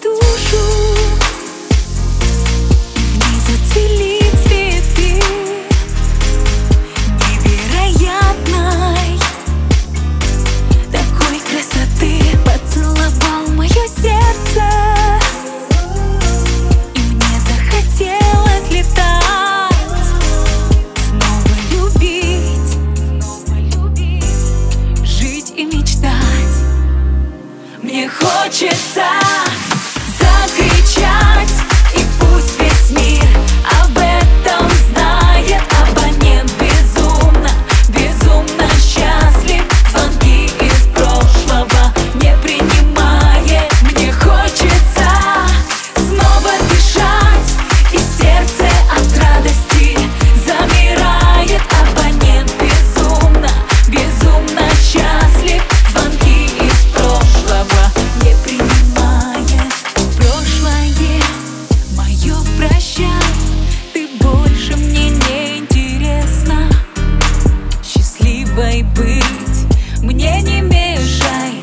душу. В ней зацвели цветы Невероятной. Такой красоты Поцеловал мое сердце. И мне захотелось летать Снова любить Жить и мечтать. Мне хочется быть, мне не мешай.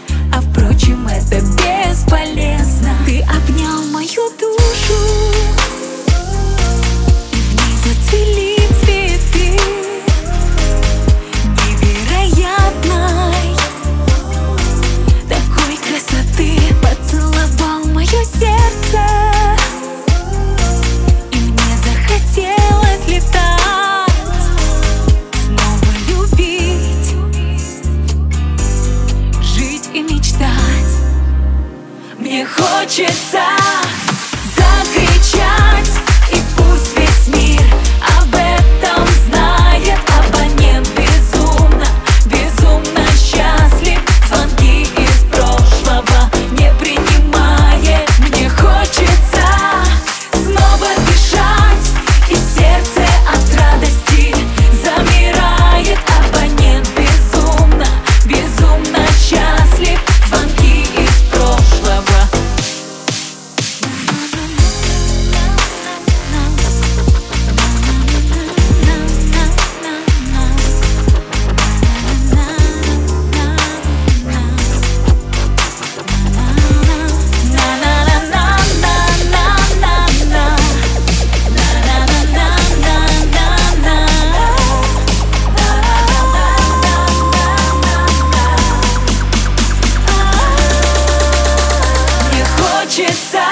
хочется